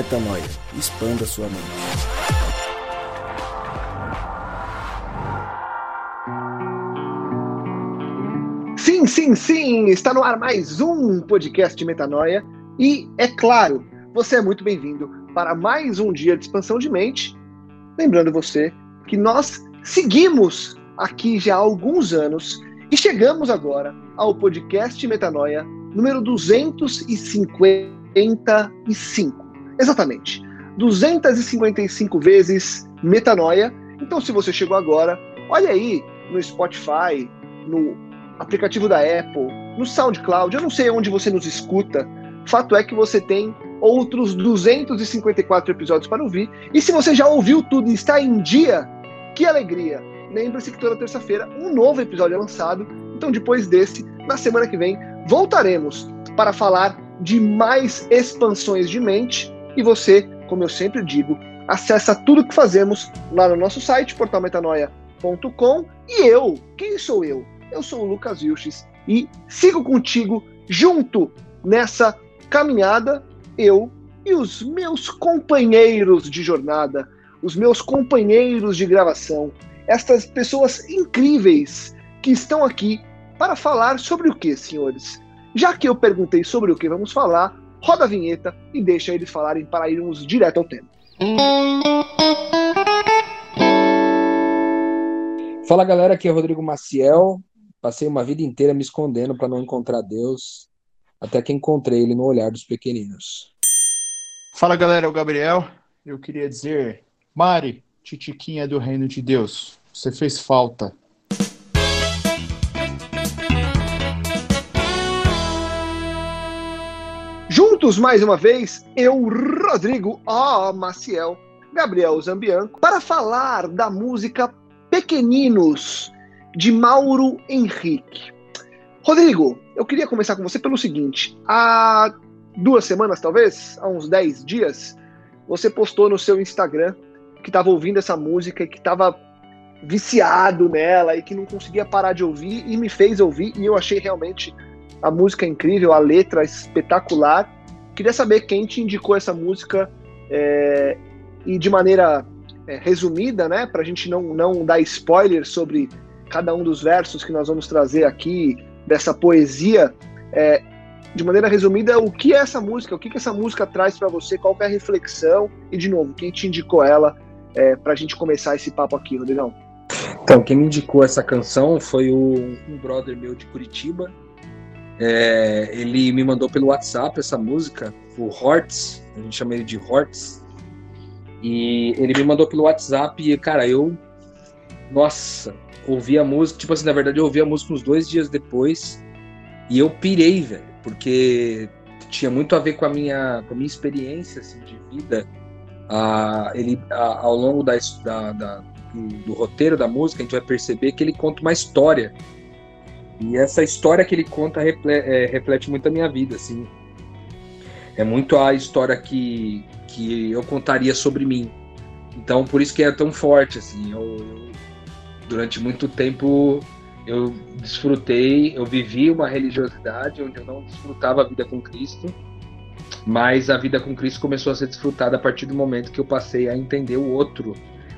Metanoia. Expanda sua mente. Sim, sim, sim! Está no ar mais um podcast Metanoia. E, é claro, você é muito bem-vindo para mais um dia de expansão de mente. Lembrando você que nós seguimos aqui já há alguns anos e chegamos agora ao podcast Metanoia número 255. Exatamente. 255 vezes Metanoia. Então, se você chegou agora, olha aí no Spotify, no aplicativo da Apple, no SoundCloud, eu não sei onde você nos escuta. Fato é que você tem outros 254 episódios para ouvir. E se você já ouviu tudo e está em dia, que alegria! Lembre-se que toda terça-feira um novo episódio é lançado. Então, depois desse, na semana que vem, voltaremos para falar de mais expansões de mente. E você, como eu sempre digo, acessa tudo que fazemos lá no nosso site, portalmetanoia.com. E eu, quem sou eu? Eu sou o Lucas Vilches e sigo contigo junto nessa caminhada, eu e os meus companheiros de jornada, os meus companheiros de gravação, estas pessoas incríveis que estão aqui para falar sobre o que, senhores? Já que eu perguntei sobre o que vamos falar, roda a vinheta e deixa eles falarem para irmos direto ao tema. Fala galera, aqui é Rodrigo Maciel. Passei uma vida inteira me escondendo para não encontrar Deus, até que encontrei ele no olhar dos pequeninos. Fala galera, é o Gabriel. Eu queria dizer, Mari, titiquinha do reino de Deus, você fez falta. Mais uma vez, eu, Rodrigo O. Maciel, Gabriel Zambianco, para falar da música Pequeninos, de Mauro Henrique. Rodrigo, eu queria começar com você pelo seguinte: há duas semanas, talvez, há uns dez dias, você postou no seu Instagram que estava ouvindo essa música e que estava viciado nela e que não conseguia parar de ouvir e me fez ouvir e eu achei realmente a música incrível, a letra espetacular. Queria saber quem te indicou essa música é, e de maneira é, resumida, né, para a gente não, não dar spoiler sobre cada um dos versos que nós vamos trazer aqui dessa poesia, é, de maneira resumida, o que é essa música, o que, que essa música traz para você, qual é a reflexão e, de novo, quem te indicou ela é, para a gente começar esse papo aqui, Rodrigão? Então, quem me indicou essa canção foi o, um brother meu de Curitiba. É, ele me mandou pelo WhatsApp essa música, o Hortz, a gente chama ele de Hortz. E ele me mandou pelo WhatsApp e, cara, eu. Nossa, ouvi a música. Tipo assim, na verdade, eu ouvi a música uns dois dias depois. E eu pirei, velho, porque tinha muito a ver com a minha, com a minha experiência assim, de vida. Ah, ele, ah, ao longo da, da, da do, do, roteiro da música, a gente vai perceber que ele conta uma história. E essa história que ele conta reflete, é, reflete muito a minha vida, assim. É muito a história que, que eu contaria sobre mim. Então, por isso que é tão forte, assim. Eu, eu, durante muito tempo eu desfrutei, eu vivi uma religiosidade onde eu não desfrutava a vida com Cristo, mas a vida com Cristo começou a ser desfrutada a partir do momento que eu passei a entender o outro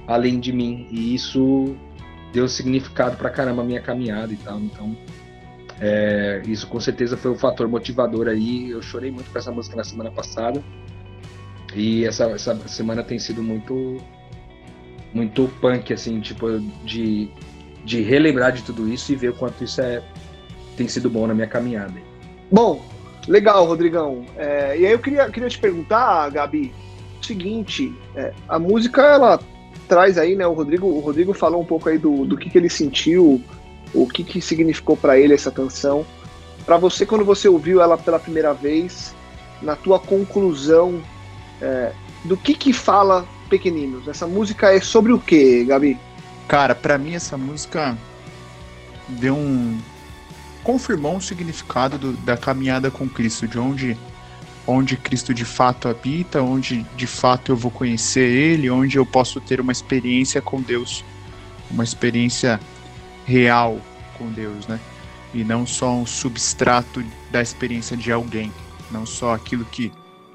além de mim, e isso deu significado pra caramba a minha caminhada e tal. Então, é, isso com certeza foi um fator motivador aí. Eu chorei muito com essa música na semana passada. E essa, essa semana tem sido muito muito punk, assim, tipo, de, de relembrar de tudo isso e ver o quanto isso é, tem sido bom na minha caminhada. Bom, legal, Rodrigão. É, e aí eu queria, queria te perguntar, Gabi, o seguinte, é, a música, ela traz aí, né, o Rodrigo, o Rodrigo falou um pouco aí do, do que, que ele sentiu, o que, que significou para ele essa canção. Para você, quando você ouviu ela pela primeira vez, na tua conclusão, é, do que que fala Pequeninos? Essa música é sobre o que, Gabi? Cara, para mim essa música deu um confirmou um significado do, da caminhada com Cristo, de onde onde Cristo de fato habita, onde de fato eu vou conhecer Ele, onde eu posso ter uma experiência com Deus, uma experiência real com Deus, né? E não só um substrato da experiência de alguém, não só aquilo que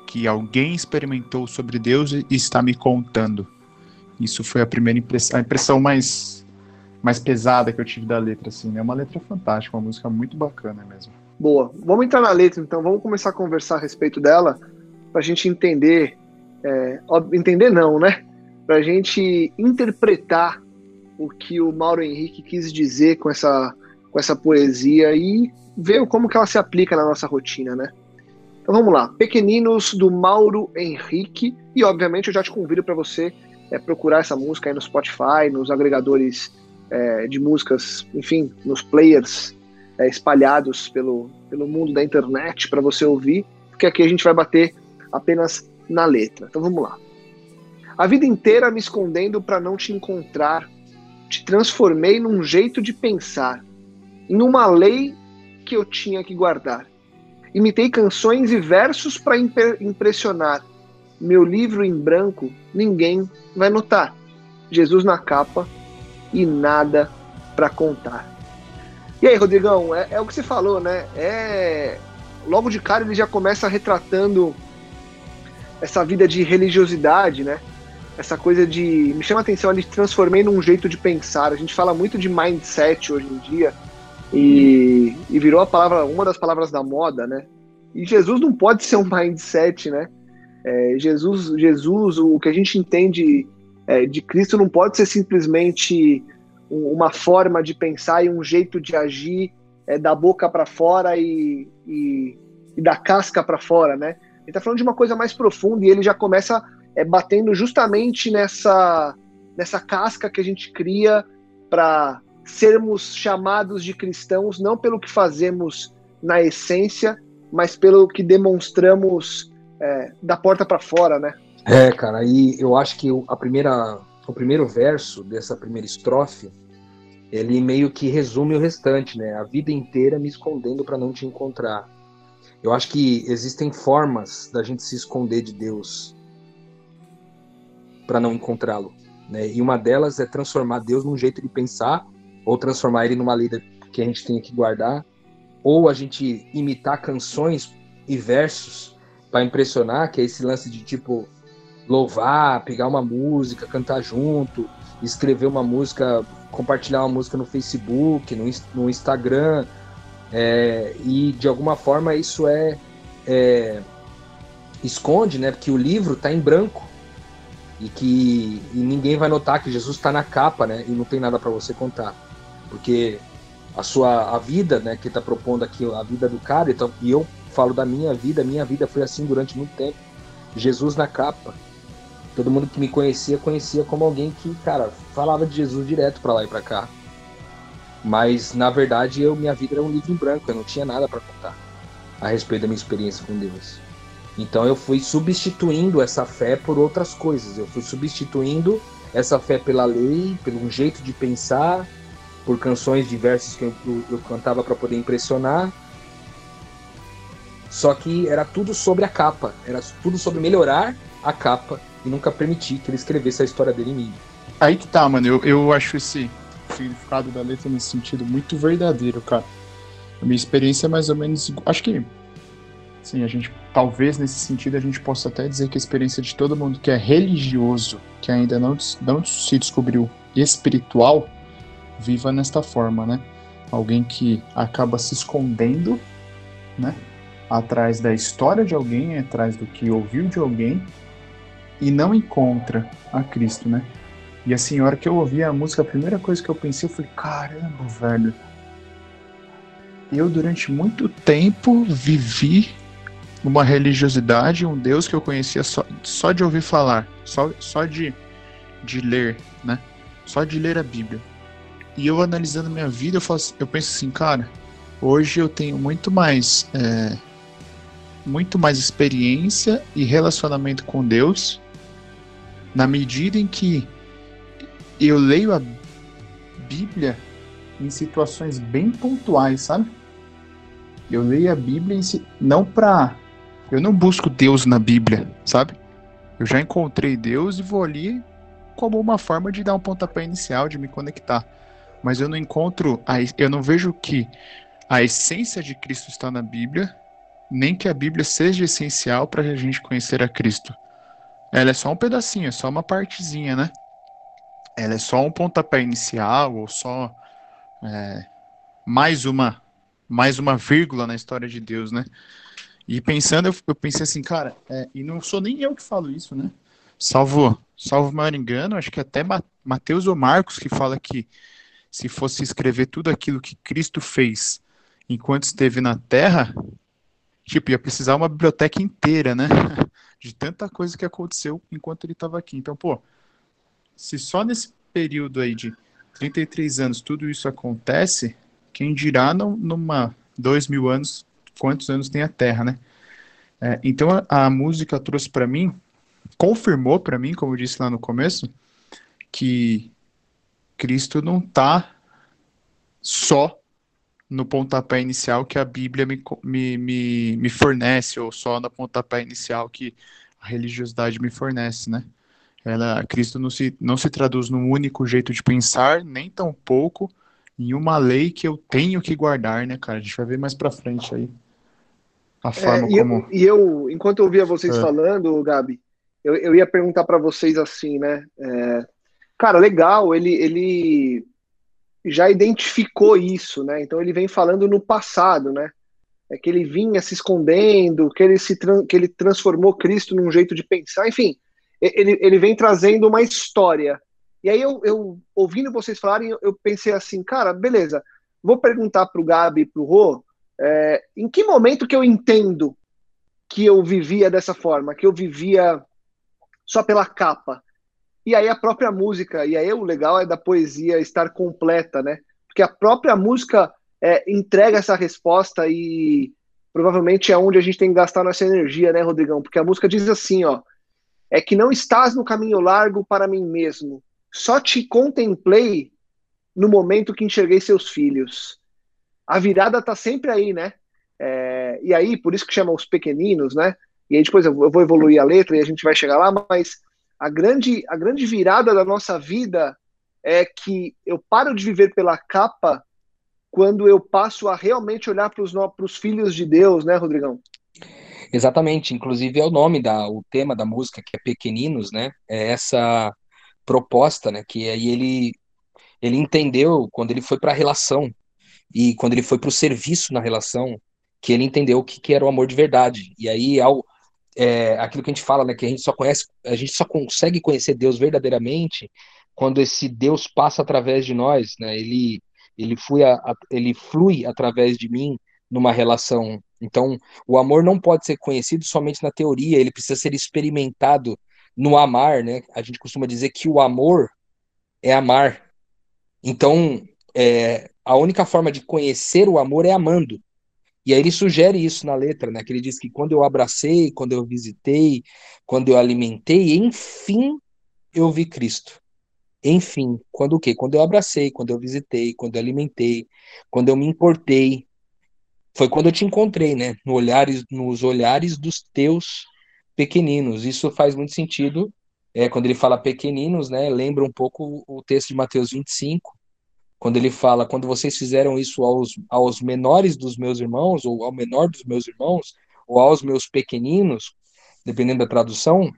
que alguém experimentou sobre Deus e está me contando. Isso foi a primeira impressão, a impressão mais mais pesada que eu tive da letra, assim. É uma letra fantástica, uma música muito bacana mesmo. Boa. Vamos entrar na letra, então. Vamos começar a conversar a respeito dela, para a gente entender. É, entender não, né? Para a gente interpretar o que o Mauro Henrique quis dizer com essa, com essa poesia e ver como que ela se aplica na nossa rotina, né? Então vamos lá. Pequeninos do Mauro Henrique. E obviamente eu já te convido para você é, procurar essa música aí no Spotify, nos agregadores é, de músicas, enfim, nos players é, espalhados pelo, pelo mundo da internet para você ouvir, porque aqui a gente vai bater apenas na letra. Então vamos lá. A vida inteira me escondendo para não te encontrar, te transformei num jeito de pensar, em uma lei que eu tinha que guardar. Imitei canções e versos para impressionar. Meu livro em branco ninguém vai notar. Jesus na capa e nada para contar. E aí, Rodrigão, é, é, o que você falou, né? É logo de cara ele já começa retratando essa vida de religiosidade, né? Essa coisa de me chama a atenção, ele transformei num jeito de pensar. A gente fala muito de mindset hoje em dia e, e virou a palavra, uma das palavras da moda, né? E Jesus não pode ser um mindset, né? É, Jesus, Jesus, o que a gente entende é, de Cristo não pode ser simplesmente uma forma de pensar e um jeito de agir é, da boca para fora e, e, e, da casca para fora, né? Ele está falando de uma coisa mais profunda e ele já começa é, batendo justamente nessa, nessa casca que a gente cria para sermos chamados de cristãos não pelo que fazemos na essência, mas pelo que demonstramos é, da porta para fora, né? É, cara, e eu acho que a primeira, o primeiro verso dessa primeira estrofe, ele meio que resume o restante, né? A vida inteira me escondendo para não te encontrar. Eu acho que existem formas da gente se esconder de Deus para não encontrá-lo, né? E uma delas é transformar Deus num jeito de pensar ou transformar ele numa lei que a gente tem que guardar, ou a gente imitar canções e versos para impressionar, que é esse lance de tipo louvar, pegar uma música, cantar junto, escrever uma música, compartilhar uma música no Facebook, no, no Instagram, é, e de alguma forma isso é, é, esconde, né? Porque o livro está em branco e que e ninguém vai notar que Jesus está na capa, né? E não tem nada para você contar, porque a sua a vida, né? Que está propondo aqui a vida do cara, então e eu falo da minha vida, minha vida foi assim durante muito tempo. Jesus na capa, todo mundo que me conhecia conhecia como alguém que, cara, falava de Jesus direto para lá e para cá. Mas na verdade eu minha vida era um livro em branco, eu não tinha nada para contar a respeito da minha experiência com Deus. Então eu fui substituindo essa fé por outras coisas. Eu fui substituindo essa fé pela lei, pelo um jeito de pensar, por canções diversas que eu, eu, cantava para poder impressionar. Só que era tudo sobre a capa, era tudo sobre melhorar a capa e nunca permitir que ele escrevesse a história dele em mim. Aí que tá, mano. Eu, eu acho esse significado da letra nesse sentido muito verdadeiro, cara. A minha experiência é mais ou menos. Acho que. Sim, a gente. Talvez nesse sentido a gente possa até dizer que a experiência de todo mundo que é religioso, que ainda não, não se descobriu espiritual, viva nesta forma, né? Alguém que acaba se escondendo, né? Atrás da história de alguém, atrás do que ouviu de alguém, e não encontra a Cristo, né? E assim, a hora que eu ouvi a música, a primeira coisa que eu pensei, eu falei, caramba, velho. Eu durante muito tempo vivi uma religiosidade, um Deus que eu conhecia só, só de ouvir falar, só, só de, de ler, né? Só de ler a Bíblia. E eu analisando minha vida, eu, faço, eu penso assim, cara, hoje eu tenho muito mais é, muito mais experiência e relacionamento com Deus na medida em que eu leio a Bíblia em situações bem pontuais, sabe? Eu leio a Bíblia si... não para eu não busco Deus na Bíblia, sabe? Eu já encontrei Deus e vou ali como uma forma de dar um pontapé inicial, de me conectar. Mas eu não encontro, a... eu não vejo que a essência de Cristo está na Bíblia nem que a Bíblia seja essencial para a gente conhecer a Cristo. Ela é só um pedacinho, é só uma partezinha, né? Ela é só um pontapé inicial ou só é, mais uma mais uma vírgula na história de Deus, né? E pensando, eu, eu pensei assim, cara, é, e não sou nem eu que falo isso, né? Salvo, salvo maior engano, acho que até Mateus ou Marcos que fala que se fosse escrever tudo aquilo que Cristo fez enquanto esteve na Terra, tipo, ia precisar uma biblioteca inteira, né? De tanta coisa que aconteceu enquanto ele estava aqui. Então, pô, se só nesse período aí de 33 anos tudo isso acontece, quem dirá numa dois mil anos, quantos anos tem a Terra, né? É, então a, a, música trouxe para mim, confirmou para mim, como eu disse lá no começo, que Cristo não está só no pontapé inicial que a Bíblia me, me, me, me fornece, ou só no pontapé inicial que a religiosidade me fornece, né? Ela, Cristo não se, não se traduz num único jeito de pensar, nem tão pouco em uma lei que eu tenho que guardar, né, cara? A gente vai ver mais pra frente aí a é, forma é, e como... Eu, e eu, enquanto eu ouvia vocês é. falando, Gabi, eu, eu ia perguntar para vocês assim, né? É, cara, legal, ele, ele já identificou isso, né? Então ele vem falando no passado, né? É que ele vinha se escondendo, que ele se que ele transformou Cristo num jeito de pensar, enfim, ele, ele vem trazendo uma história. E aí eu, eu ouvindo vocês falarem, eu pensei assim, cara, beleza, vou perguntar para o Gabi e para o Rô, é, em que momento que eu entendo que eu vivia dessa forma, que eu vivia só pela capa, e aí a própria música, e aí o legal é da poesia estar completa, né? Porque a própria música é, entrega essa resposta e provavelmente é onde a gente tem que gastar nossa energia, né, Rodrigão? Porque a música diz assim, ó, é que não estás no caminho largo para mim mesmo, só te contemplei no momento que enxerguei seus filhos. A virada tá sempre aí, né? É, e aí, por isso que chama os pequeninos, né? E aí depois eu vou evoluir a letra e a gente vai chegar lá, mas a grande, a grande virada da nossa vida é que eu paro de viver pela capa quando eu passo a realmente olhar para os filhos de Deus, né, Rodrigão? Exatamente, inclusive é o nome da, o tema da música que é Pequeninos, né? É essa proposta, né? Que aí ele ele entendeu quando ele foi para a relação e quando ele foi para o serviço na relação que ele entendeu o que, que era o amor de verdade. E aí ao é, aquilo que a gente fala, né, que a gente só conhece, a gente só consegue conhecer Deus verdadeiramente quando esse Deus passa através de nós, né? Ele ele flui, a, ele flui através de mim numa relação. Então, o amor não pode ser conhecido somente na teoria, ele precisa ser experimentado no amar, né? A gente costuma dizer que o amor é amar. Então, é, a única forma de conhecer o amor é amando. E aí ele sugere isso na letra, né? Que ele diz que quando eu abracei, quando eu visitei, quando eu alimentei, enfim eu vi Cristo. Enfim, quando o quê? Quando eu abracei, quando eu visitei, quando eu alimentei, quando eu me importei, foi quando eu te encontrei, né? No olhares, nos olhares dos teus pequeninos. Isso faz muito sentido. É, quando ele fala pequeninos, né? Lembra um pouco o texto de Mateus 25, quando ele fala, quando vocês fizeram isso aos, aos menores dos meus irmãos, ou ao menor dos meus irmãos, ou aos meus pequeninos, dependendo da tradução,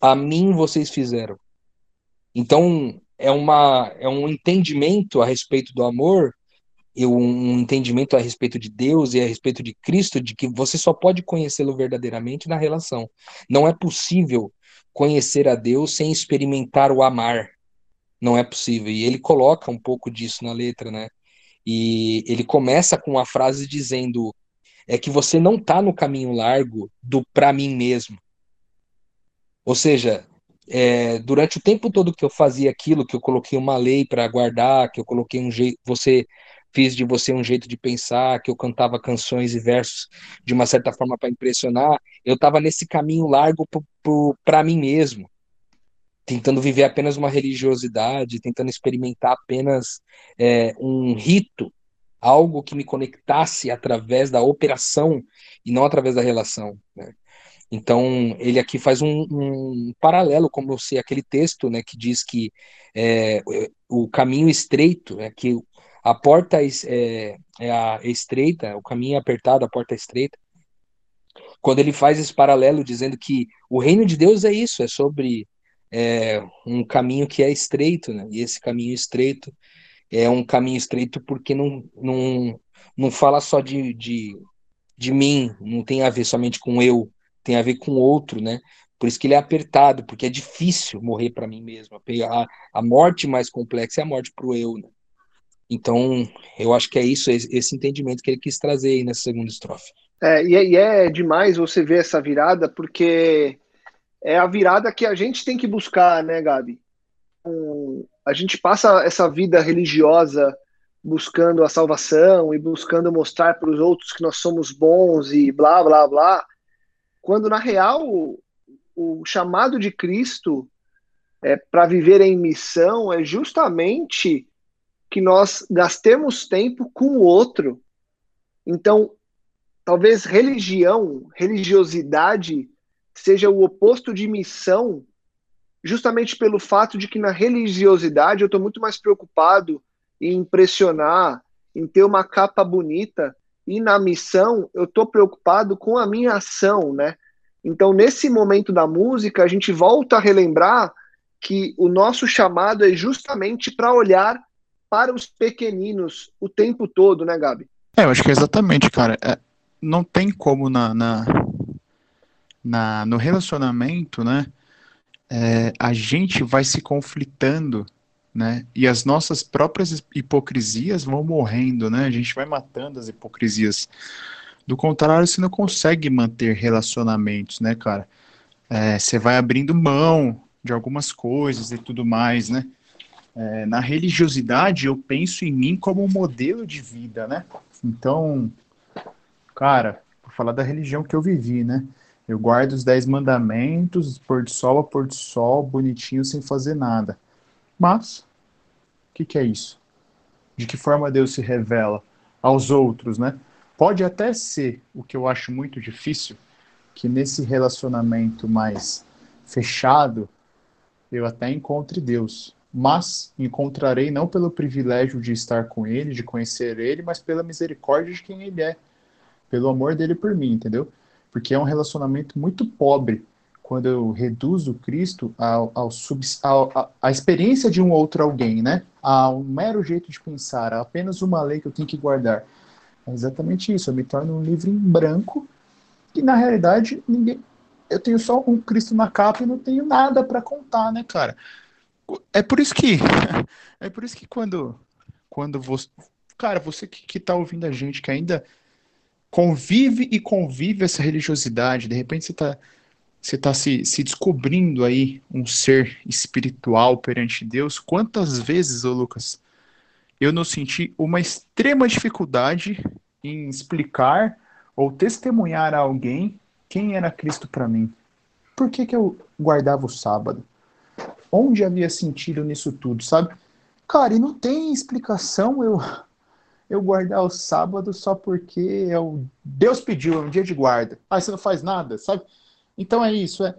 a mim vocês fizeram. Então, é, uma, é um entendimento a respeito do amor, e um entendimento a respeito de Deus e a respeito de Cristo, de que você só pode conhecê-lo verdadeiramente na relação. Não é possível conhecer a Deus sem experimentar o amar não é possível. E ele coloca um pouco disso na letra, né? E ele começa com a frase dizendo é que você não está no caminho largo do para mim mesmo. Ou seja, é, durante o tempo todo que eu fazia aquilo, que eu coloquei uma lei para guardar, que eu coloquei um jeito, você fiz de você um jeito de pensar, que eu cantava canções e versos de uma certa forma para impressionar, eu estava nesse caminho largo para mim mesmo tentando viver apenas uma religiosidade, tentando experimentar apenas é, um rito, algo que me conectasse através da operação e não através da relação. Né? Então, ele aqui faz um, um, paralelo, como se aquele texto né, que diz que é, o caminho estreito, é que a porta é, é, a estreita, o caminho é apertado, a porta é estreita, quando ele faz esse paralelo dizendo que o reino de Deus é isso, é sobre é, um caminho que é estreito, né? E esse caminho estreito é um caminho estreito porque não, não, não fala só de, de, de mim, não tem a ver somente com eu, tem a ver com outro, né? Por isso que ele é apertado, porque é difícil morrer para mim mesmo. A, a morte mais complexa é a morte para o eu. Né? Então, eu acho que é isso, esse entendimento que ele quis trazer aí nessa segunda estrofe. É, e, é, e é demais você ver essa virada, porque é a virada que a gente tem que buscar, né, Gabi? Um, a gente passa essa vida religiosa buscando a salvação e buscando mostrar para os outros que nós somos bons e blá, blá, blá, quando na real o, o chamado de Cristo é, para viver em missão é justamente que nós gastemos tempo com o outro. Então, talvez religião, religiosidade seja o oposto de missão, justamente pelo fato de que na religiosidade eu estou muito mais preocupado em impressionar, em ter uma capa bonita, e na missão eu estou preocupado com a minha ação, né? Então, nesse momento da música, a gente volta a relembrar que o nosso chamado é justamente para olhar para os pequeninos o tempo todo, né, Gabi? É, eu acho que é exatamente, cara. É, não tem como na, na, na no relacionamento, né? É, a gente vai se conflitando, né? E as nossas próprias hipocrisias vão morrendo, né? A gente vai matando as hipocrisias. Do contrário, você não consegue manter relacionamentos, né, cara? É, você vai abrindo mão de algumas coisas e tudo mais, né? É, na religiosidade, eu penso em mim como um modelo de vida, né? Então, cara, vou falar da religião que eu vivi, né? Eu guardo os dez mandamentos, pôr de sol a pôr de sol, bonitinho, sem fazer nada. Mas, o que, que é isso? De que forma Deus se revela aos outros, né? Pode até ser, o que eu acho muito difícil, que nesse relacionamento mais fechado, eu até encontre Deus mas encontrarei não pelo privilégio de estar com ele, de conhecer ele, mas pela misericórdia de quem ele é, pelo amor dele por mim, entendeu? Porque é um relacionamento muito pobre quando eu reduzo Cristo ao, ao, sub, ao a, a, experiência de um outro alguém, né? A um mero jeito de pensar, a apenas uma lei que eu tenho que guardar. É exatamente isso, eu me torno um livro em branco e na realidade ninguém, eu tenho só um Cristo na capa e não tenho nada para contar, né, cara? é por isso que é por isso que quando quando você cara você que, que tá ouvindo a gente que ainda convive e convive essa religiosidade. De repente você tá você tá se, se descobrindo aí um ser espiritual perante Deus. Quantas vezes ô Lucas eu não senti uma extrema dificuldade em explicar ou testemunhar a alguém quem era Cristo para mim? Por que que eu guardava o sábado? Onde havia sentido nisso tudo, sabe? Cara, e não tem explicação eu eu guardar o sábado só porque é o Deus pediu, é um dia de guarda. Aí você não faz nada, sabe? Então é isso, é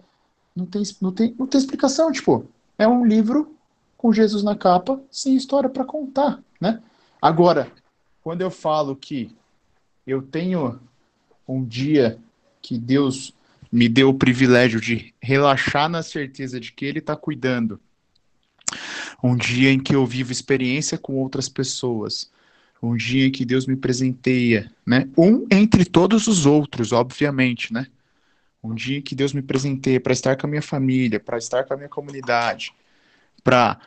não tem não tem não tem explicação, tipo, é um livro com Jesus na capa, sem história para contar, né? Agora, quando eu falo que eu tenho um dia que Deus me deu o privilégio de relaxar na certeza de que Ele está cuidando. Um dia em que eu vivo experiência com outras pessoas. Um dia em que Deus me presenteia, né? Um entre todos os outros, obviamente, né? Um dia em que Deus me presenteia para estar com a minha família, para estar com a minha comunidade, para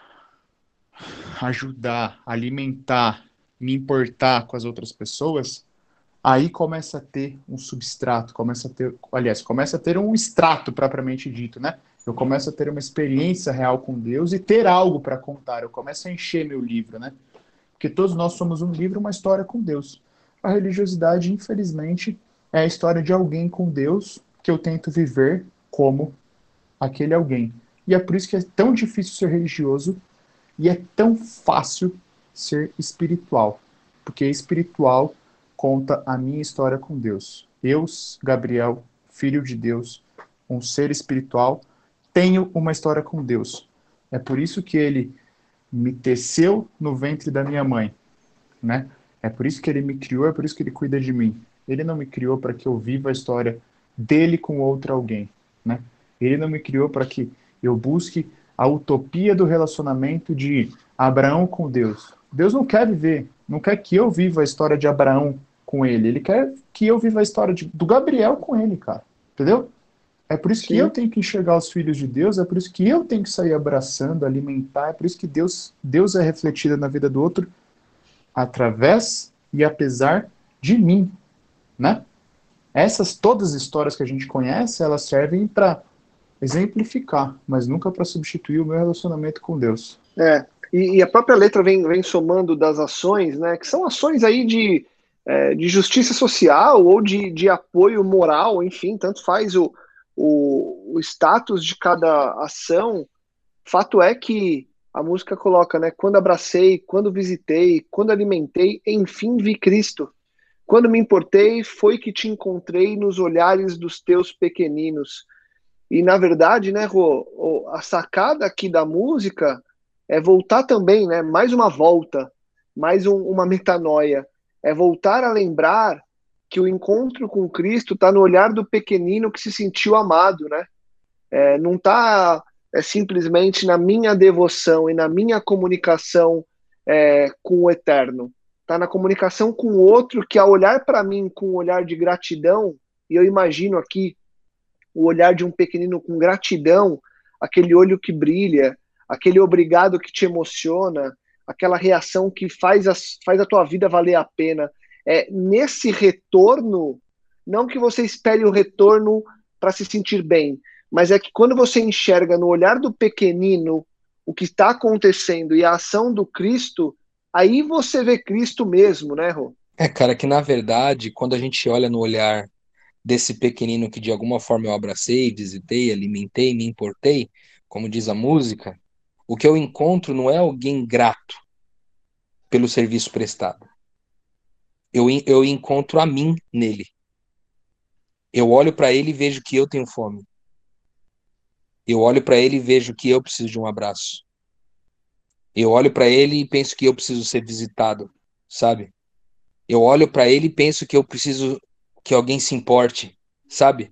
ajudar, alimentar, me importar com as outras pessoas aí começa a ter um substrato, começa a ter, aliás, começa a ter um extrato propriamente dito, né? Eu começo a ter uma experiência real com Deus e ter algo para contar. Eu começo a encher meu livro, né? Porque todos nós somos um livro, uma história com Deus. A religiosidade, infelizmente, é a história de alguém com Deus que eu tento viver como aquele alguém. E é por isso que é tão difícil ser religioso e é tão fácil ser espiritual. Porque espiritual conta a minha história com Deus. Eu, Gabriel, filho de Deus, um ser espiritual, tenho uma história com Deus. É por isso que ele me teceu no ventre da minha mãe, né? É por isso que ele me criou, é por isso que ele cuida de mim. Ele não me criou para que eu viva a história dele com outro alguém, né? Ele não me criou para que eu busque a utopia do relacionamento de Abraão com Deus. Deus não quer viver, não quer que eu viva a história de Abraão com ele. Ele quer que eu viva a história de, do Gabriel com ele, cara. Entendeu? É por isso Sim. que eu tenho que enxergar os filhos de Deus, é por isso que eu tenho que sair abraçando, alimentar, é por isso que Deus, Deus é refletido na vida do outro através e apesar de mim, né? Essas todas as histórias que a gente conhece, elas servem para exemplificar, mas nunca para substituir o meu relacionamento com Deus. É, e, e, a própria letra vem, vem somando das ações, né? Que são ações aí de, é, de justiça social ou de, de apoio moral, enfim, tanto faz o, o, o status de cada ação. Fato é que a música coloca, né? Quando abracei, quando visitei, quando alimentei, enfim vi Cristo. Quando me importei, foi que te encontrei nos olhares dos teus pequeninos. E na verdade, né, Rô, a sacada aqui da música é voltar também, né? Mais uma volta, mais um, uma metanoia. É voltar a lembrar que o encontro com Cristo está no olhar do pequenino que se sentiu amado, né? É, não está é, simplesmente na minha devoção e na minha comunicação é, com o Eterno está na comunicação com o outro que ao olhar para mim com um olhar de gratidão, e eu imagino aqui o olhar de um pequenino com gratidão, aquele olho que brilha, aquele obrigado que te emociona, aquela reação que faz a, faz a tua vida valer a pena. É nesse retorno, não que você espere o retorno para se sentir bem, mas é que quando você enxerga no olhar do pequenino o que está acontecendo e a ação do Cristo, aí você vê Cristo mesmo, né, Rô? É, cara, que na verdade, quando a gente olha no olhar desse pequenino que de alguma forma eu abracei, visitei, alimentei, me importei, como diz a música, o que eu encontro não é alguém grato pelo serviço prestado. Eu, eu encontro a mim nele. Eu olho para ele e vejo que eu tenho fome. Eu olho para ele e vejo que eu preciso de um abraço. Eu olho para ele e penso que eu preciso ser visitado, sabe? Eu olho para ele e penso que eu preciso que alguém se importe, sabe?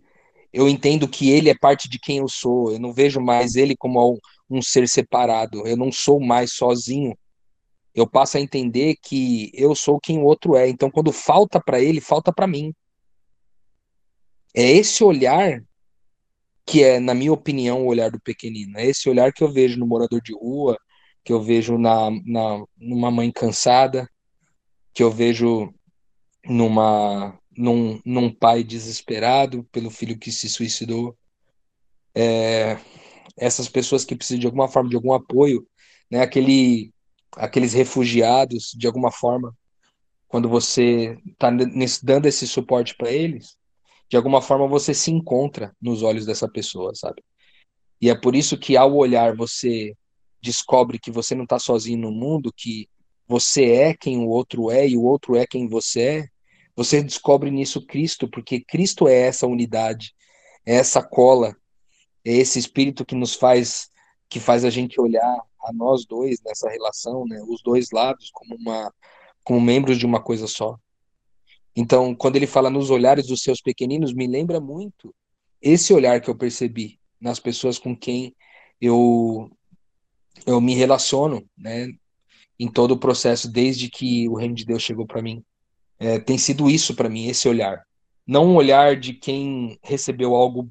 Eu entendo que ele é parte de quem eu sou. Eu não vejo mais ele como um, um ser separado. Eu não sou mais sozinho. Eu passo a entender que eu sou quem o outro é. Então, quando falta para ele, falta para mim. É esse olhar que é, na minha opinião, o olhar do pequenino. É esse olhar que eu vejo no morador de rua, que eu vejo na, na numa mãe cansada, que eu vejo numa num, num pai desesperado pelo filho que se suicidou. É, essas pessoas que precisam de alguma forma de algum apoio, né? Aquele, aqueles refugiados, de alguma forma, quando você está dando esse suporte para eles, de alguma forma você se encontra nos olhos dessa pessoa, sabe? E é por isso que ao olhar você descobre que você não está sozinho no mundo, que você é quem o outro é e o outro é quem você é, você descobre nisso Cristo, porque Cristo é essa unidade, é essa cola, é esse espírito que nos faz que faz a gente olhar a nós dois nessa relação, né, os dois lados como uma como membros de uma coisa só. Então, quando ele fala nos olhares dos seus pequeninos, me lembra muito esse olhar que eu percebi nas pessoas com quem eu eu me relaciono, né, em todo o processo desde que o reino de Deus chegou para mim. É, tem sido isso para mim, esse olhar. Não um olhar de quem recebeu algo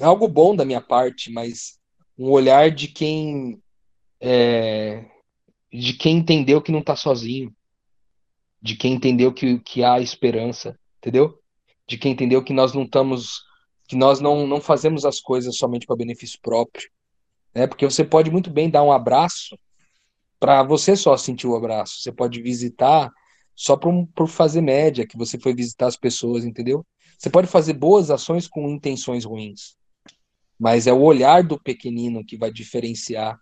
algo bom da minha parte, mas um olhar de quem é, de quem entendeu que não está sozinho, de quem entendeu que, que há esperança, entendeu? De quem entendeu que nós não estamos, que nós não, não fazemos as coisas somente para benefício próprio, né? Porque você pode muito bem dar um abraço para você só sentir o abraço. Você pode visitar só por, por fazer média, que você foi visitar as pessoas, entendeu? Você pode fazer boas ações com intenções ruins, mas é o olhar do pequenino que vai diferenciar,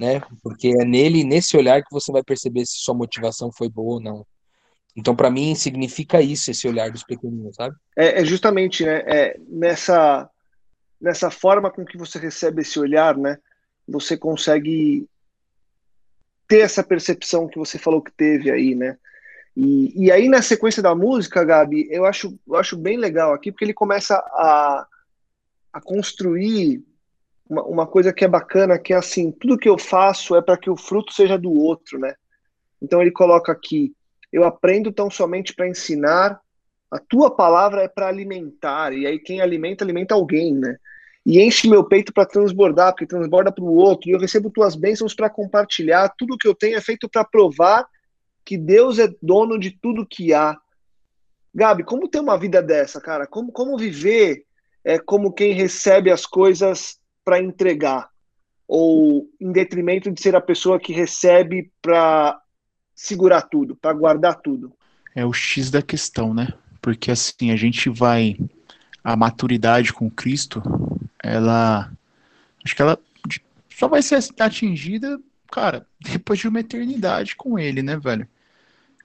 né? Porque é nele, nesse olhar que você vai perceber se sua motivação foi boa ou não. Então, para mim, significa isso, esse olhar dos pequeninos, sabe? É, é justamente, né? É nessa nessa forma com que você recebe esse olhar, né, você consegue ter essa percepção que você falou que teve aí, né? E, e aí, na sequência da música, Gabi, eu acho, eu acho bem legal aqui, porque ele começa a, a construir uma, uma coisa que é bacana, que é assim, tudo que eu faço é para que o fruto seja do outro, né? Então ele coloca aqui, eu aprendo tão somente para ensinar, a tua palavra é para alimentar, e aí quem alimenta, alimenta alguém, né? E enche meu peito para transbordar, porque transborda para o outro, e eu recebo tuas bênçãos para compartilhar, tudo que eu tenho é feito para provar que Deus é dono de tudo que há. Gabi, como ter uma vida dessa, cara? Como, como viver é, como quem recebe as coisas para entregar? Ou em detrimento de ser a pessoa que recebe para segurar tudo, para guardar tudo? É o X da questão, né? Porque assim, a gente vai. A maturidade com Cristo, ela. Acho que ela só vai ser atingida, cara, depois de uma eternidade com Ele, né, velho?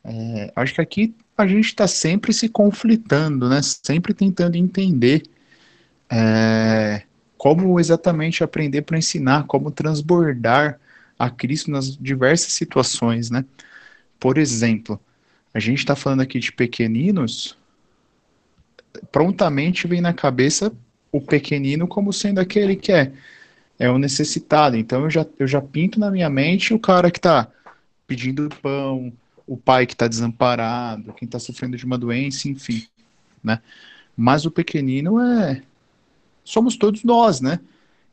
É, acho que aqui a gente está sempre se conflitando, né? Sempre tentando entender é, como exatamente aprender para ensinar, como transbordar a Cristo nas diversas situações, né? Por exemplo, a gente está falando aqui de pequeninos, prontamente vem na cabeça o pequenino como sendo aquele que é, é o necessitado. Então eu já, eu já pinto na minha mente o cara que está pedindo pão, o pai que está desamparado, quem está sofrendo de uma doença, enfim, né? Mas o pequenino é somos todos nós, né?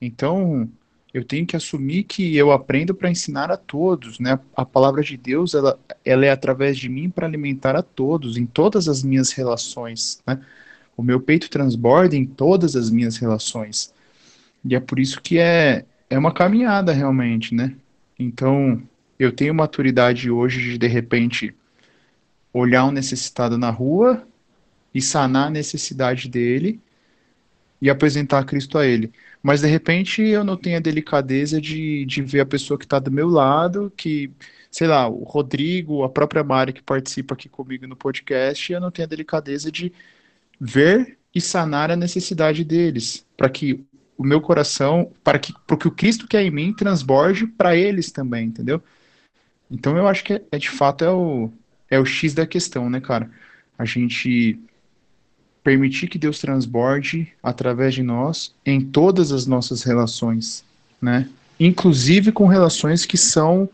Então eu tenho que assumir que eu aprendo para ensinar a todos, né? A palavra de Deus ela, ela é através de mim para alimentar a todos em todas as minhas relações, né? O meu peito transborda em todas as minhas relações e é por isso que é é uma caminhada realmente, né? Então eu tenho maturidade hoje de, de repente, olhar um necessitado na rua e sanar a necessidade dele e apresentar Cristo a ele. Mas, de repente, eu não tenho a delicadeza de, de ver a pessoa que está do meu lado, que, sei lá, o Rodrigo, a própria Mari que participa aqui comigo no podcast, eu não tenho a delicadeza de ver e sanar a necessidade deles, para que o meu coração, para que, que o Cristo que é em mim transborde para eles também, entendeu? Então eu acho que é, é, de fato é o, é o X da questão, né, cara? A gente permitir que Deus transborde através de nós em todas as nossas relações, né? Inclusive com relações que são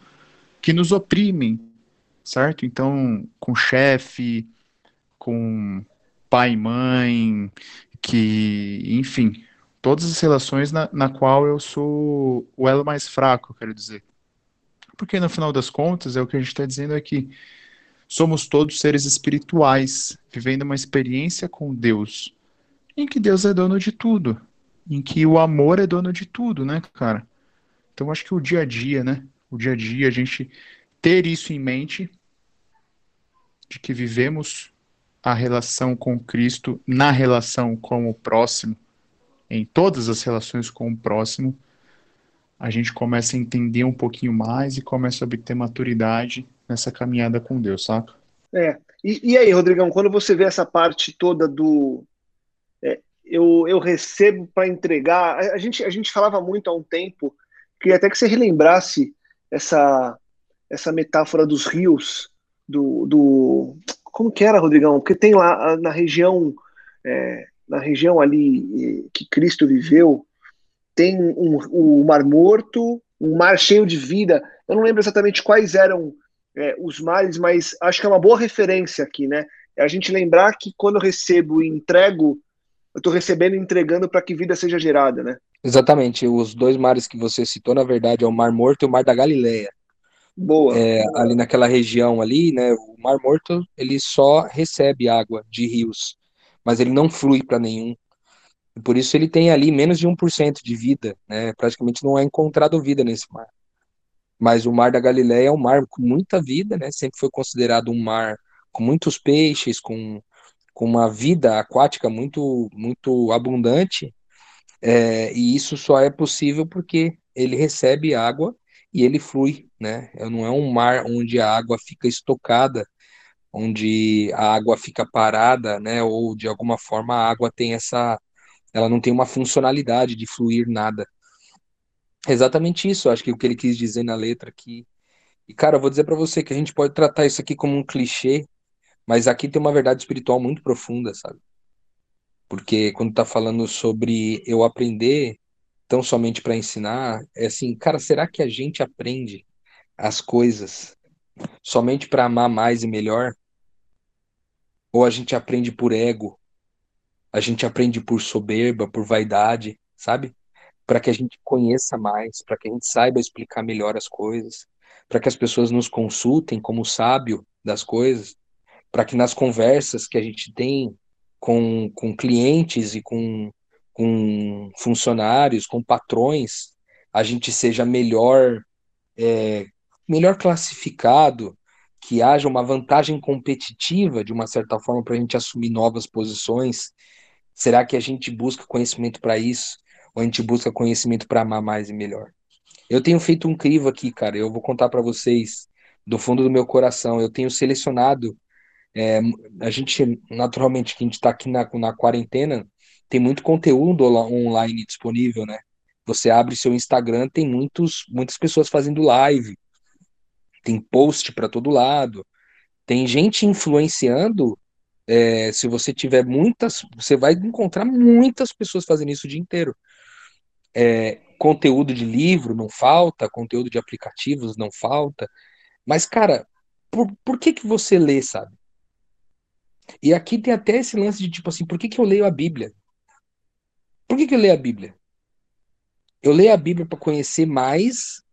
que nos oprimem, certo? Então, com chefe, com pai e mãe, que, enfim, todas as relações na, na qual eu sou o elo mais fraco, quero dizer. Porque no final das contas, é o que a gente está dizendo aqui. Somos todos seres espirituais, vivendo uma experiência com Deus, em que Deus é dono de tudo, em que o amor é dono de tudo, né, cara? Então acho que o dia a dia, né? O dia a dia, a gente ter isso em mente, de que vivemos a relação com Cristo na relação com o próximo, em todas as relações com o próximo, a gente começa a entender um pouquinho mais e começa a obter maturidade nessa caminhada com Deus, saca? É. E, e aí, Rodrigão, quando você vê essa parte toda do. É, eu, eu recebo para entregar. A, a, gente, a gente falava muito há um tempo, queria até que você relembrasse essa, essa metáfora dos rios, do, do. Como que era, Rodrigão? Porque tem lá na região. É, na região ali que Cristo viveu, tem um, um mar morto, um mar cheio de vida. Eu não lembro exatamente quais eram é, os mares, mas acho que é uma boa referência aqui, né? É a gente lembrar que quando eu recebo e entrego, eu estou recebendo e entregando para que vida seja gerada, né? Exatamente. Os dois mares que você citou, na verdade, é o Mar Morto e o Mar da Galileia. Boa, é. Ali naquela região ali, né? O Mar Morto ele só recebe água de rios, mas ele não flui para nenhum por isso ele tem ali menos de 1% de vida, né? Praticamente não é encontrado vida nesse mar. Mas o Mar da Galileia é um mar com muita vida, né? Sempre foi considerado um mar com muitos peixes, com, com uma vida aquática muito, muito abundante. É, e isso só é possível porque ele recebe água e ele flui, né? Não é um mar onde a água fica estocada, onde a água fica parada, né? Ou de alguma forma a água tem essa ela não tem uma funcionalidade de fluir nada. Exatamente isso, acho que o que ele quis dizer na letra aqui. E, cara, eu vou dizer para você que a gente pode tratar isso aqui como um clichê, Mas aqui tem uma verdade espiritual muito profunda, sabe? Porque quando tá falando sobre eu aprender tão somente para ensinar, é assim, cara, será que a gente aprende as coisas somente para amar mais e melhor? Ou a gente aprende por ego? A gente aprende por soberba, por vaidade, sabe? Para que a gente conheça mais, para que a gente saiba explicar melhor as coisas, para que as pessoas nos consultem como sábio das coisas, para que nas conversas que a gente tem com, com clientes e com, com funcionários, com patrões, a gente seja melhor, é, melhor classificado, que haja uma vantagem competitiva, de uma certa forma, para a gente assumir novas posições? Será que a gente busca conhecimento para isso? Ou a gente busca conhecimento para amar mais e melhor? Eu tenho feito um crivo aqui, cara. Eu vou contar para vocês do fundo do meu coração. Eu tenho selecionado. É, a gente, naturalmente, que a gente está aqui na, na quarentena, tem muito conteúdo online disponível, né? Você abre seu Instagram, tem muitos, muitas pessoas fazendo live, tem post para todo lado, tem gente influenciando. É, se você tiver muitas, você vai encontrar muitas pessoas fazendo isso o dia inteiro. É, conteúdo de livro não falta, conteúdo de aplicativos não falta, mas, cara, por, por que que você lê, sabe? E aqui tem até esse lance de tipo assim, por que que eu leio a Bíblia? Por que que eu leio a Bíblia? Eu leio a Bíblia para conhecer mais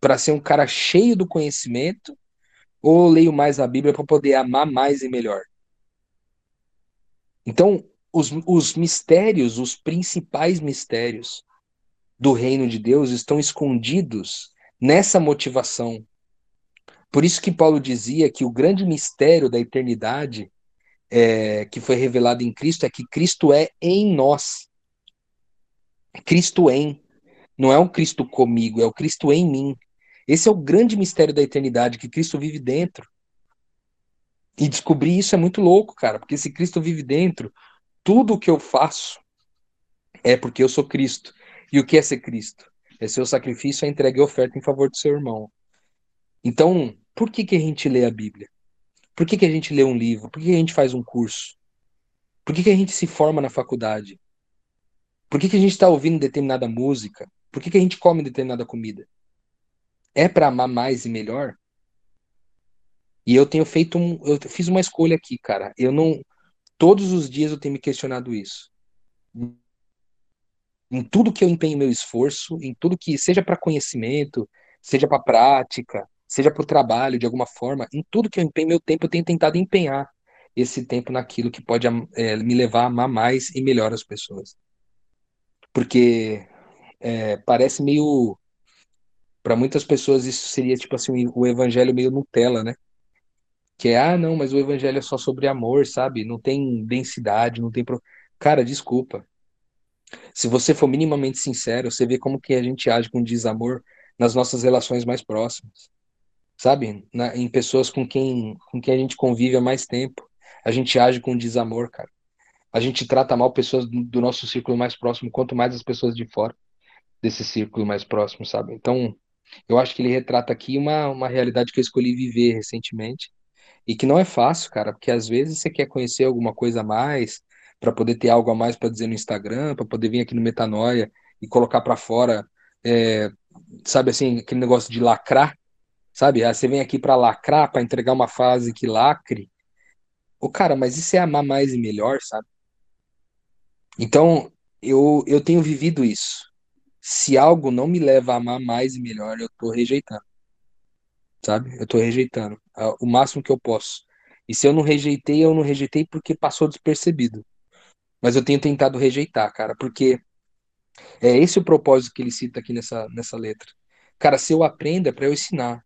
para ser um cara cheio do conhecimento, ou leio mais a Bíblia para poder amar mais e melhor? Então, os, os mistérios, os principais mistérios do reino de Deus estão escondidos nessa motivação. Por isso que Paulo dizia que o grande mistério da eternidade é, que foi revelado em Cristo é que Cristo é em nós. Cristo em. Não é um Cristo comigo, é o Cristo em mim. Esse é o grande mistério da eternidade, que Cristo vive dentro. E descobrir isso é muito louco, cara, porque se Cristo vive dentro, tudo o que eu faço é porque eu sou Cristo. E o que é ser Cristo? É ser o sacrifício, a entrega e oferta em favor do seu irmão. Então, por que, que a gente lê a Bíblia? Por que, que a gente lê um livro? Por que, que a gente faz um curso? Por que, que a gente se forma na faculdade? Por que, que a gente está ouvindo determinada música? Por que, que a gente come determinada comida? é para amar mais e melhor? E eu tenho feito um, eu fiz uma escolha aqui, cara. Eu não todos os dias eu tenho me questionado isso. Em tudo que eu empenho meu esforço, em tudo que seja para conhecimento, seja para prática, seja para o trabalho de alguma forma, em tudo que eu empenho meu tempo, eu tenho tentado empenhar esse tempo naquilo que pode é, me levar a amar mais e melhor as pessoas. Porque é, parece meio para muitas pessoas isso seria tipo assim o evangelho meio Nutella, né? Que é, ah, não, mas o evangelho é só sobre amor, sabe? Não tem densidade, não tem pro... Cara, desculpa. Se você for minimamente sincero, você vê como que a gente age com desamor nas nossas relações mais próximas. Sabe? Na, em pessoas com quem com quem a gente convive há mais tempo. A gente age com desamor, cara. A gente trata mal pessoas do, do nosso círculo mais próximo, quanto mais as pessoas de fora desse círculo mais próximo, sabe? Então, eu acho que ele retrata aqui uma, uma realidade que eu escolhi viver recentemente e que não é fácil, cara, porque às vezes você quer conhecer alguma coisa a mais para poder ter algo a mais para dizer no Instagram, para poder vir aqui no Metanoia e colocar para fora, é, sabe assim, aquele negócio de lacrar, sabe? Ah, você vem aqui para lacrar, para entregar uma fase que lacre. O cara, mas isso é amar mais e melhor, sabe? Então, eu, eu tenho vivido isso se algo não me leva a amar mais e melhor, eu tô rejeitando. Sabe? Eu tô rejeitando o máximo que eu posso. E se eu não rejeitei, eu não rejeitei porque passou despercebido. Mas eu tenho tentado rejeitar, cara, porque é esse o propósito que ele cita aqui nessa, nessa letra. Cara, se eu aprendo é para eu ensinar.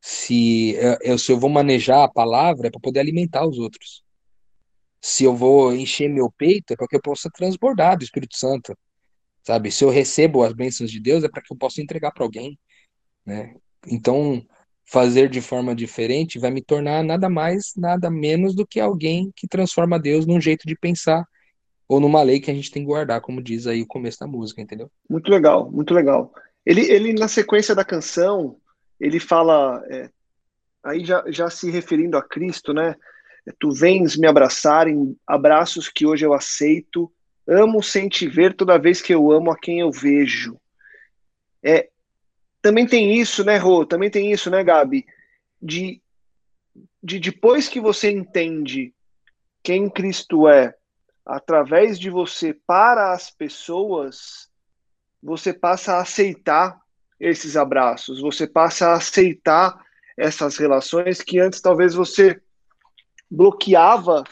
Se eu, se eu vou manejar a palavra é para poder alimentar os outros. Se eu vou encher meu peito é para que eu possa transbordar do Espírito Santo sabe? Se eu recebo as bênçãos de Deus é para que eu possa entregar para alguém, né? Então, fazer de forma diferente vai me tornar nada mais, nada menos do que alguém que transforma Deus num jeito de pensar ou numa lei que a gente tem que guardar, como diz aí o começo da música, entendeu? Muito legal, muito legal. Ele, ele na sequência da canção, ele fala, é, aí já, já se referindo a Cristo, né? Tu vens me abraçar em abraços que hoje eu aceito, amo sem te ver toda vez que eu amo a quem eu vejo. É, também tem isso, né, Rô? Também tem isso, né, Gabi? De, de depois que você entende quem Cristo é, através de você para as pessoas, você passa a aceitar esses abraços, você passa a aceitar essas relações que antes talvez você bloqueava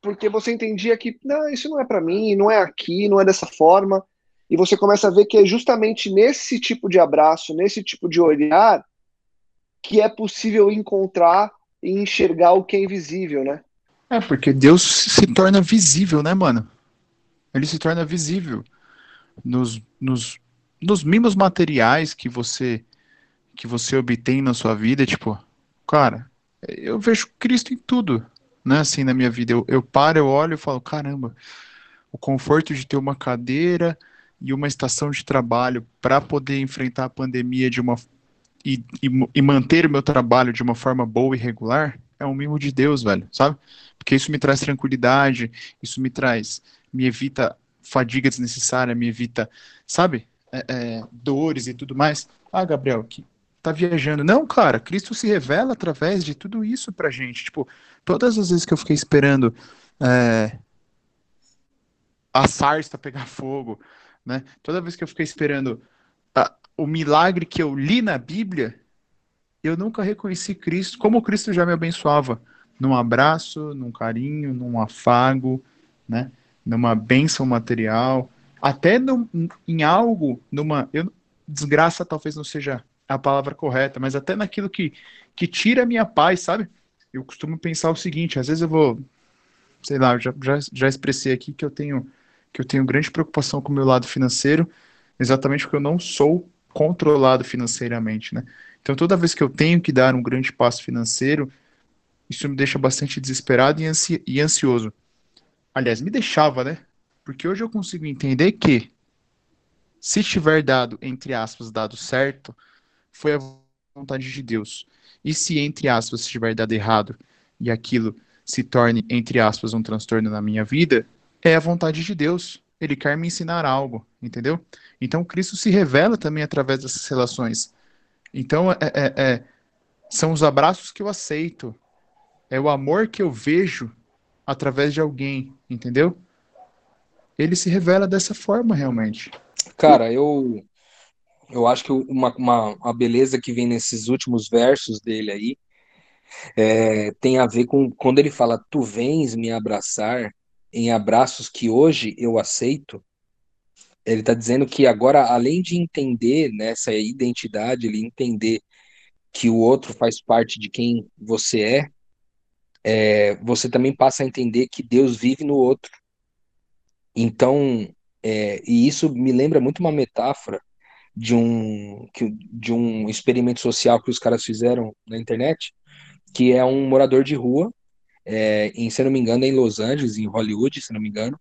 porque você entendia que não, isso não é para mim, não é aqui, não é dessa forma, e você começa a ver que é justamente nesse tipo de abraço, nesse tipo de olhar que é possível encontrar e enxergar o que é invisível, né? É, porque Deus se torna visível, né, mano? Ele se torna visível nos, nos, nos mimos materiais que você que você obtém na sua vida, tipo, cara, eu vejo Cristo em tudo, né, assim, na minha vida. Eu, eu paro, eu olho e falo, caramba, o conforto de ter uma cadeira e uma estação de trabalho para poder enfrentar a pandemia de uma e, e, e manter o meu trabalho de uma forma boa e regular é um mimo de Deus, velho, sabe? Porque isso me traz tranquilidade, isso me traz, me evita fadiga desnecessária, me evita, sabe? É, é, dores e tudo mais. Ah, Gabriel, que tá viajando. Não, cara, Cristo se revela através de tudo isso pra gente. Tipo, todas as vezes que eu fiquei esperando é, a sarça pegar fogo, né? Toda vez que eu fiquei esperando a, o milagre que eu li na Bíblia, eu nunca reconheci Cristo como Cristo já me abençoava. Num abraço, num carinho, num afago, né? Numa bênção material, até no, em algo, numa. Eu, desgraça talvez não seja a palavra correta, mas até naquilo que, que tira a minha paz, sabe? Eu costumo pensar o seguinte, às vezes eu vou, sei lá, eu já, já, já expressei aqui que eu tenho que eu tenho grande preocupação com o meu lado financeiro, exatamente porque eu não sou controlado financeiramente, né? Então toda vez que eu tenho que dar um grande passo financeiro, isso me deixa bastante desesperado e, ansi e ansioso. Aliás, me deixava, né? Porque hoje eu consigo entender que se tiver dado, entre aspas, dado certo, foi a vontade de Deus. E se, entre aspas, estiver dado errado e aquilo se torne, entre aspas, um transtorno na minha vida, é a vontade de Deus. Ele quer me ensinar algo, entendeu? Então, Cristo se revela também através dessas relações. Então, é, é, é, são os abraços que eu aceito, é o amor que eu vejo através de alguém, entendeu? Ele se revela dessa forma, realmente. Cara, eu eu acho que uma, uma, uma beleza que vem nesses últimos versos dele aí é, tem a ver com quando ele fala: Tu vens me abraçar em abraços que hoje eu aceito. Ele está dizendo que agora, além de entender nessa né, identidade, ele entender que o outro faz parte de quem você é, é, você também passa a entender que Deus vive no outro. Então, é, e isso me lembra muito uma metáfora de um, de um experimento social que os caras fizeram na internet, que é um morador de rua, é, em, se não me engano, em Los Angeles, em Hollywood, se não me engano.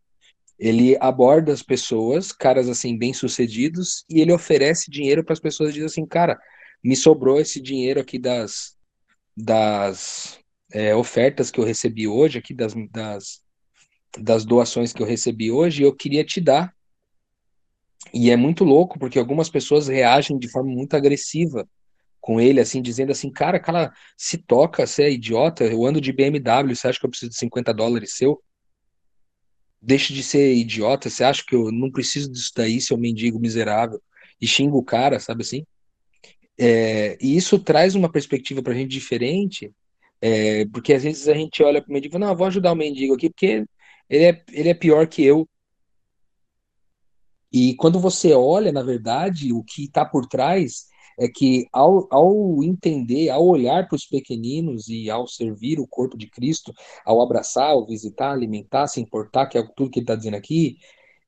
Ele aborda as pessoas, caras assim, bem-sucedidos, e ele oferece dinheiro para as pessoas, diz assim, cara, me sobrou esse dinheiro aqui das, das é, ofertas que eu recebi hoje, aqui das, das, das doações que eu recebi hoje, e eu queria te dar e é muito louco, porque algumas pessoas reagem de forma muito agressiva com ele, assim, dizendo assim, cara, cara, se toca, você é idiota, eu ando de BMW, você acha que eu preciso de 50 dólares seu? Deixa de ser idiota, você acha que eu não preciso disso daí, seu mendigo miserável? E xinga o cara, sabe assim? É, e isso traz uma perspectiva pra gente diferente, é, porque às vezes a gente olha pro mendigo e fala, não, vou ajudar o mendigo aqui, porque ele é, ele é pior que eu, e quando você olha, na verdade, o que está por trás é que ao, ao entender, ao olhar para os pequeninos e ao servir o corpo de Cristo, ao abraçar, ao visitar, alimentar, se importar, que é tudo que ele está dizendo aqui,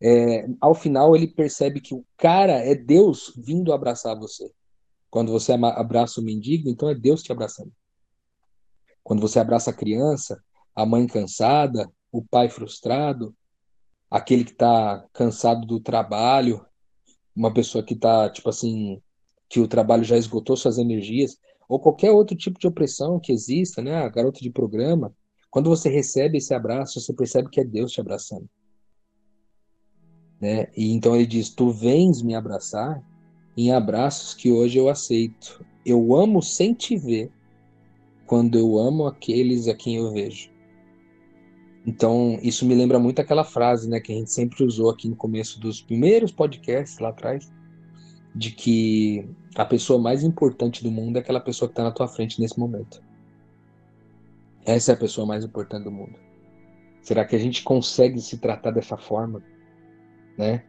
é, ao final ele percebe que o cara é Deus vindo abraçar você. Quando você abraça o mendigo, então é Deus te abraçando. Quando você abraça a criança, a mãe cansada, o pai frustrado, aquele que está cansado do trabalho, uma pessoa que está, tipo assim, que o trabalho já esgotou suas energias, ou qualquer outro tipo de opressão que exista, né? A garota de programa, quando você recebe esse abraço, você percebe que é Deus te abraçando. Né? E então ele diz: Tu vens me abraçar em abraços que hoje eu aceito. Eu amo sem te ver, quando eu amo aqueles a quem eu vejo. Então, isso me lembra muito aquela frase, né, que a gente sempre usou aqui no começo dos primeiros podcasts lá atrás, de que a pessoa mais importante do mundo é aquela pessoa que está na tua frente nesse momento. Essa é a pessoa mais importante do mundo. Será que a gente consegue se tratar dessa forma, né?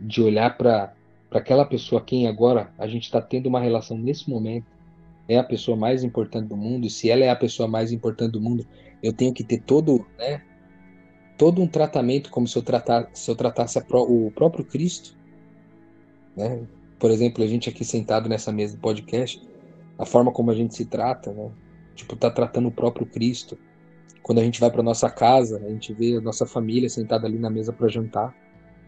De olhar para aquela pessoa quem agora a gente está tendo uma relação nesse momento é a pessoa mais importante do mundo. E se ela é a pessoa mais importante do mundo, eu tenho que ter todo, né? Todo um tratamento como se eu, se eu tratasse o próprio Cristo, né? Por exemplo, a gente aqui sentado nessa mesa do podcast, a forma como a gente se trata, né? Tipo, tá tratando o próprio Cristo. Quando a gente vai para nossa casa, a gente vê a nossa família sentada ali na mesa para jantar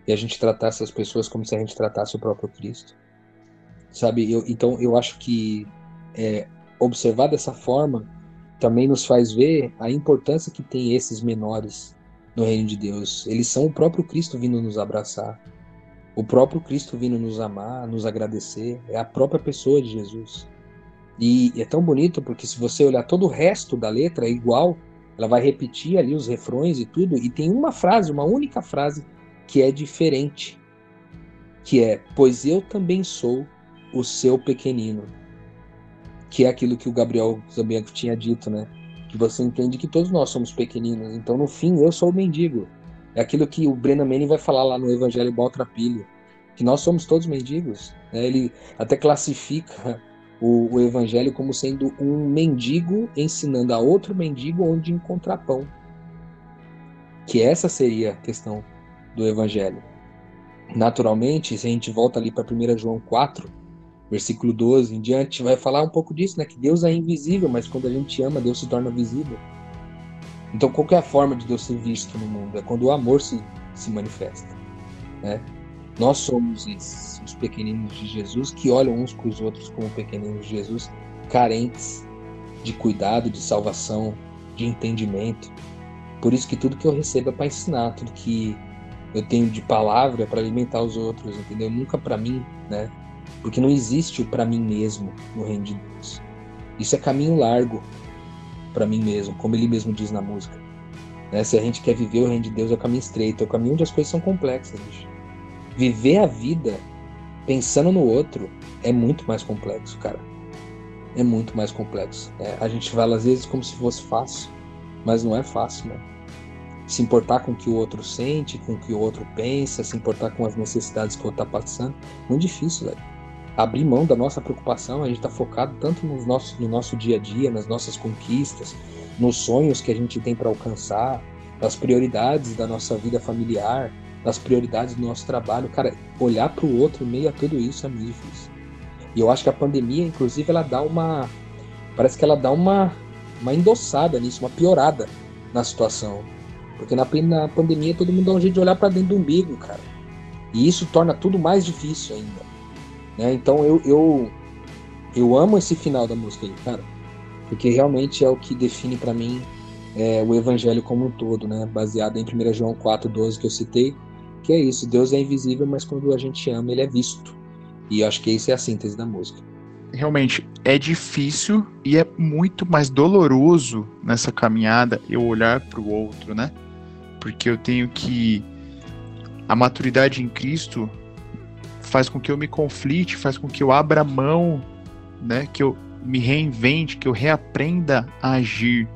e a gente tratar essas pessoas como se a gente tratasse o próprio Cristo. Sabe? Eu, então eu acho que é, observar dessa forma também nos faz ver a importância que tem esses menores no reino de Deus. Eles são o próprio Cristo vindo nos abraçar, o próprio Cristo vindo nos amar, nos agradecer. É a própria pessoa de Jesus. E é tão bonito porque se você olhar todo o resto da letra é igual, ela vai repetir ali os refrões e tudo, e tem uma frase, uma única frase que é diferente, que é: "Pois eu também sou o seu pequenino". Que é aquilo que o Gabriel Zambianco tinha dito, né? Que você entende que todos nós somos pequeninos, então no fim eu sou o mendigo. É aquilo que o Brennan Manning vai falar lá no Evangelho Baltrapilho, que nós somos todos mendigos. Né? Ele até classifica o, o evangelho como sendo um mendigo ensinando a outro mendigo onde encontrar pão. Que essa seria a questão do evangelho. Naturalmente, se a gente volta ali para 1 João 4, versículo 12 em diante, vai falar um pouco disso, né? Que Deus é invisível, mas quando a gente ama, Deus se torna visível. Então, qual é a forma de Deus ser visto no mundo? É quando o amor se, se manifesta, né? Nós somos esses, os pequeninos de Jesus, que olham uns para os outros como pequeninos de Jesus, carentes de cuidado, de salvação, de entendimento. Por isso que tudo que eu recebo é para ensinar, tudo que eu tenho de palavra é para alimentar os outros, entendeu? Nunca para mim, né? Porque não existe o para mim mesmo no reino de Deus. Isso é caminho largo para mim mesmo, como ele mesmo diz na música. Né? Se a gente quer viver o reino de Deus, é o caminho estreito, é o caminho onde as coisas são complexas, bicho viver a vida pensando no outro é muito mais complexo, cara. É muito mais complexo. É, a gente fala às vezes como se fosse fácil, mas não é fácil, né? Se importar com o que o outro sente, com o que o outro pensa, se importar com as necessidades que o outro tá passando, muito difícil, velho. Abrir mão da nossa preocupação, a gente tá focado tanto no nosso, no nosso dia a dia, nas nossas conquistas, nos sonhos que a gente tem para alcançar, nas prioridades da nossa vida familiar, das prioridades do nosso trabalho. Cara, olhar para o outro em meio a tudo isso é muito difícil. E eu acho que a pandemia, inclusive, ela dá uma. Parece que ela dá uma, uma endossada nisso, uma piorada na situação. Porque na, na pandemia todo mundo dá um jeito de olhar para dentro do umbigo, cara. E isso torna tudo mais difícil ainda. Né? Então eu, eu, eu amo esse final da música aí, cara. Porque realmente é o que define para mim é, o evangelho como um todo, né? Baseado em 1 João 4,12 que eu citei que é isso, Deus é invisível, mas quando a gente ama, ele é visto. E eu acho que isso é a síntese da música. Realmente, é difícil e é muito mais doloroso nessa caminhada eu olhar para o outro, né? Porque eu tenho que. A maturidade em Cristo faz com que eu me conflite, faz com que eu abra mão, né? Que eu me reinvente, que eu reaprenda a agir,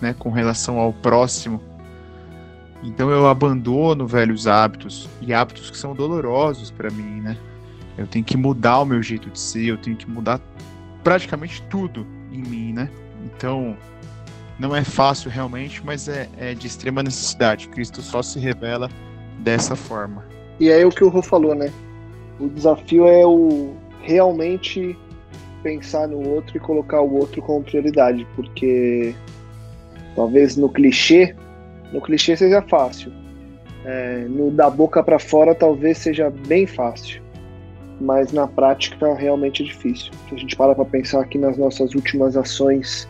né? Com relação ao próximo então eu abandono velhos hábitos e hábitos que são dolorosos para mim, né? Eu tenho que mudar o meu jeito de ser, eu tenho que mudar praticamente tudo em mim, né? Então não é fácil realmente, mas é, é de extrema necessidade. Cristo só se revela dessa forma. E é o que o Rô falou, né? O desafio é o realmente pensar no outro e colocar o outro como prioridade, porque talvez no clichê no clichê seja fácil. É, no da boca para fora talvez seja bem fácil. mas na prática realmente é difícil. Se a gente para para pensar aqui nas nossas últimas ações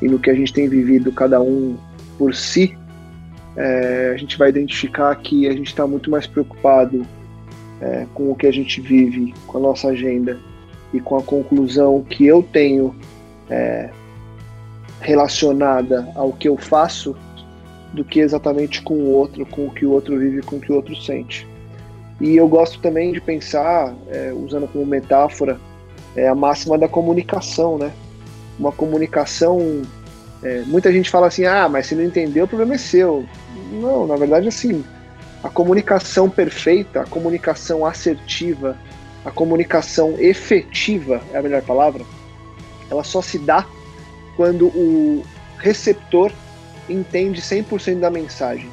e no que a gente tem vivido cada um por si, é, a gente vai identificar que a gente está muito mais preocupado é, com o que a gente vive, com a nossa agenda e com a conclusão que eu tenho é, relacionada ao que eu faço do que exatamente com o outro, com o que o outro vive, com o que o outro sente. E eu gosto também de pensar, é, usando como metáfora, é, a máxima da comunicação, né? Uma comunicação. É, muita gente fala assim, ah, mas se não entendeu, o problema é seu. Não, na verdade, assim, a comunicação perfeita, a comunicação assertiva, a comunicação efetiva é a melhor palavra, ela só se dá quando o receptor entende 100% da mensagem.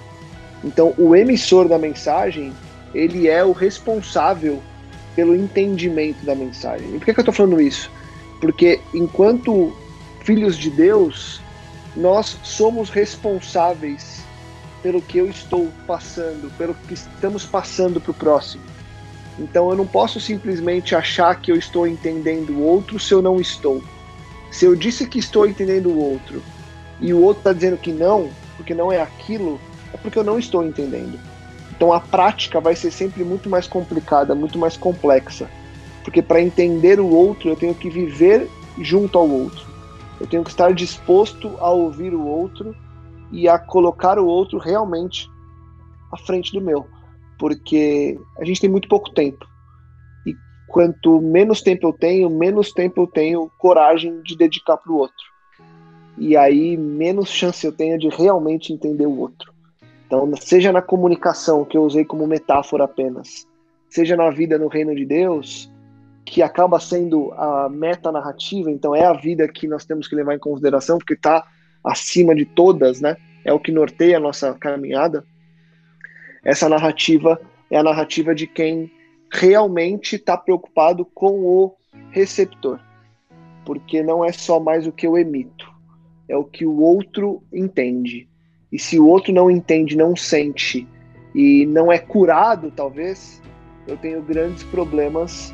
Então, o emissor da mensagem, ele é o responsável pelo entendimento da mensagem. E por que, que eu estou falando isso? Porque enquanto filhos de Deus, nós somos responsáveis pelo que eu estou passando, pelo que estamos passando para o próximo. Então eu não posso simplesmente achar que eu estou entendendo o outro se eu não estou. Se eu disse que estou entendendo o outro e o outro está dizendo que não, porque não é aquilo, é porque eu não estou entendendo. Então a prática vai ser sempre muito mais complicada, muito mais complexa. Porque para entender o outro, eu tenho que viver junto ao outro. Eu tenho que estar disposto a ouvir o outro e a colocar o outro realmente à frente do meu. Porque a gente tem muito pouco tempo. E quanto menos tempo eu tenho, menos tempo eu tenho coragem de dedicar para o outro e aí menos chance eu tenho de realmente entender o outro. Então, seja na comunicação, que eu usei como metáfora apenas, seja na vida no reino de Deus, que acaba sendo a meta narrativa, então é a vida que nós temos que levar em consideração, porque está acima de todas, né? É o que norteia a nossa caminhada. Essa narrativa é a narrativa de quem realmente está preocupado com o receptor, porque não é só mais o que eu emito, é o que o outro entende. E se o outro não entende, não sente e não é curado, talvez, eu tenho grandes problemas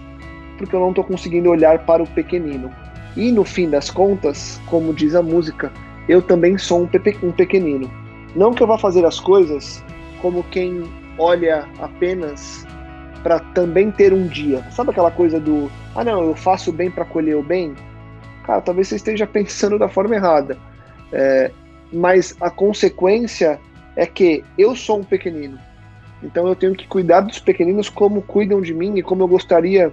porque eu não estou conseguindo olhar para o pequenino. E no fim das contas, como diz a música, eu também sou um, um pequenino. Não que eu vá fazer as coisas como quem olha apenas para também ter um dia. Sabe aquela coisa do, ah não, eu faço bem para colher o bem? cara, talvez você esteja pensando da forma errada. É, mas a consequência é que eu sou um pequenino. Então eu tenho que cuidar dos pequeninos como cuidam de mim e como eu gostaria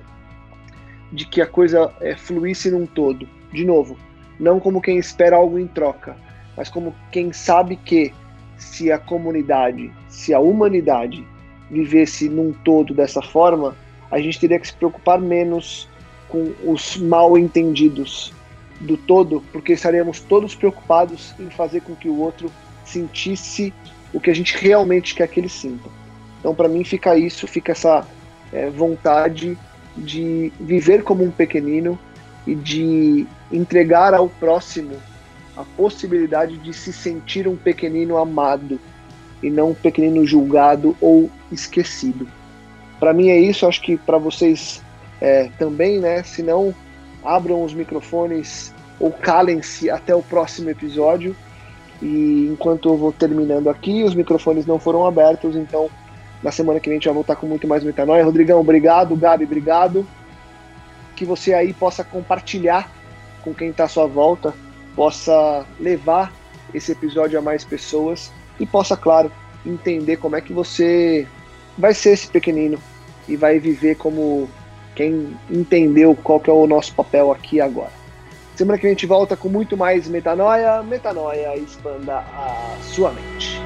de que a coisa é, fluísse num todo. De novo, não como quem espera algo em troca, mas como quem sabe que se a comunidade, se a humanidade vivesse num todo dessa forma, a gente teria que se preocupar menos com os mal entendidos do todo, porque estaríamos todos preocupados em fazer com que o outro sentisse o que a gente realmente quer que ele sinta. Então, para mim, fica isso, fica essa é, vontade de viver como um pequenino e de entregar ao próximo a possibilidade de se sentir um pequenino amado e não um pequenino julgado ou esquecido. Para mim é isso, acho que para vocês é, também, né? Se não abram os microfones ou calem-se até o próximo episódio. E enquanto eu vou terminando aqui, os microfones não foram abertos, então na semana que vem a gente vai voltar com muito mais metanoia. Rodrigão, obrigado. Gabi, obrigado. Que você aí possa compartilhar com quem está à sua volta, possa levar esse episódio a mais pessoas e possa, claro, entender como é que você vai ser esse pequenino e vai viver como quem entendeu qual que é o nosso papel aqui agora. Semana que a gente volta com muito mais metanoia. Metanoia, expanda a sua mente.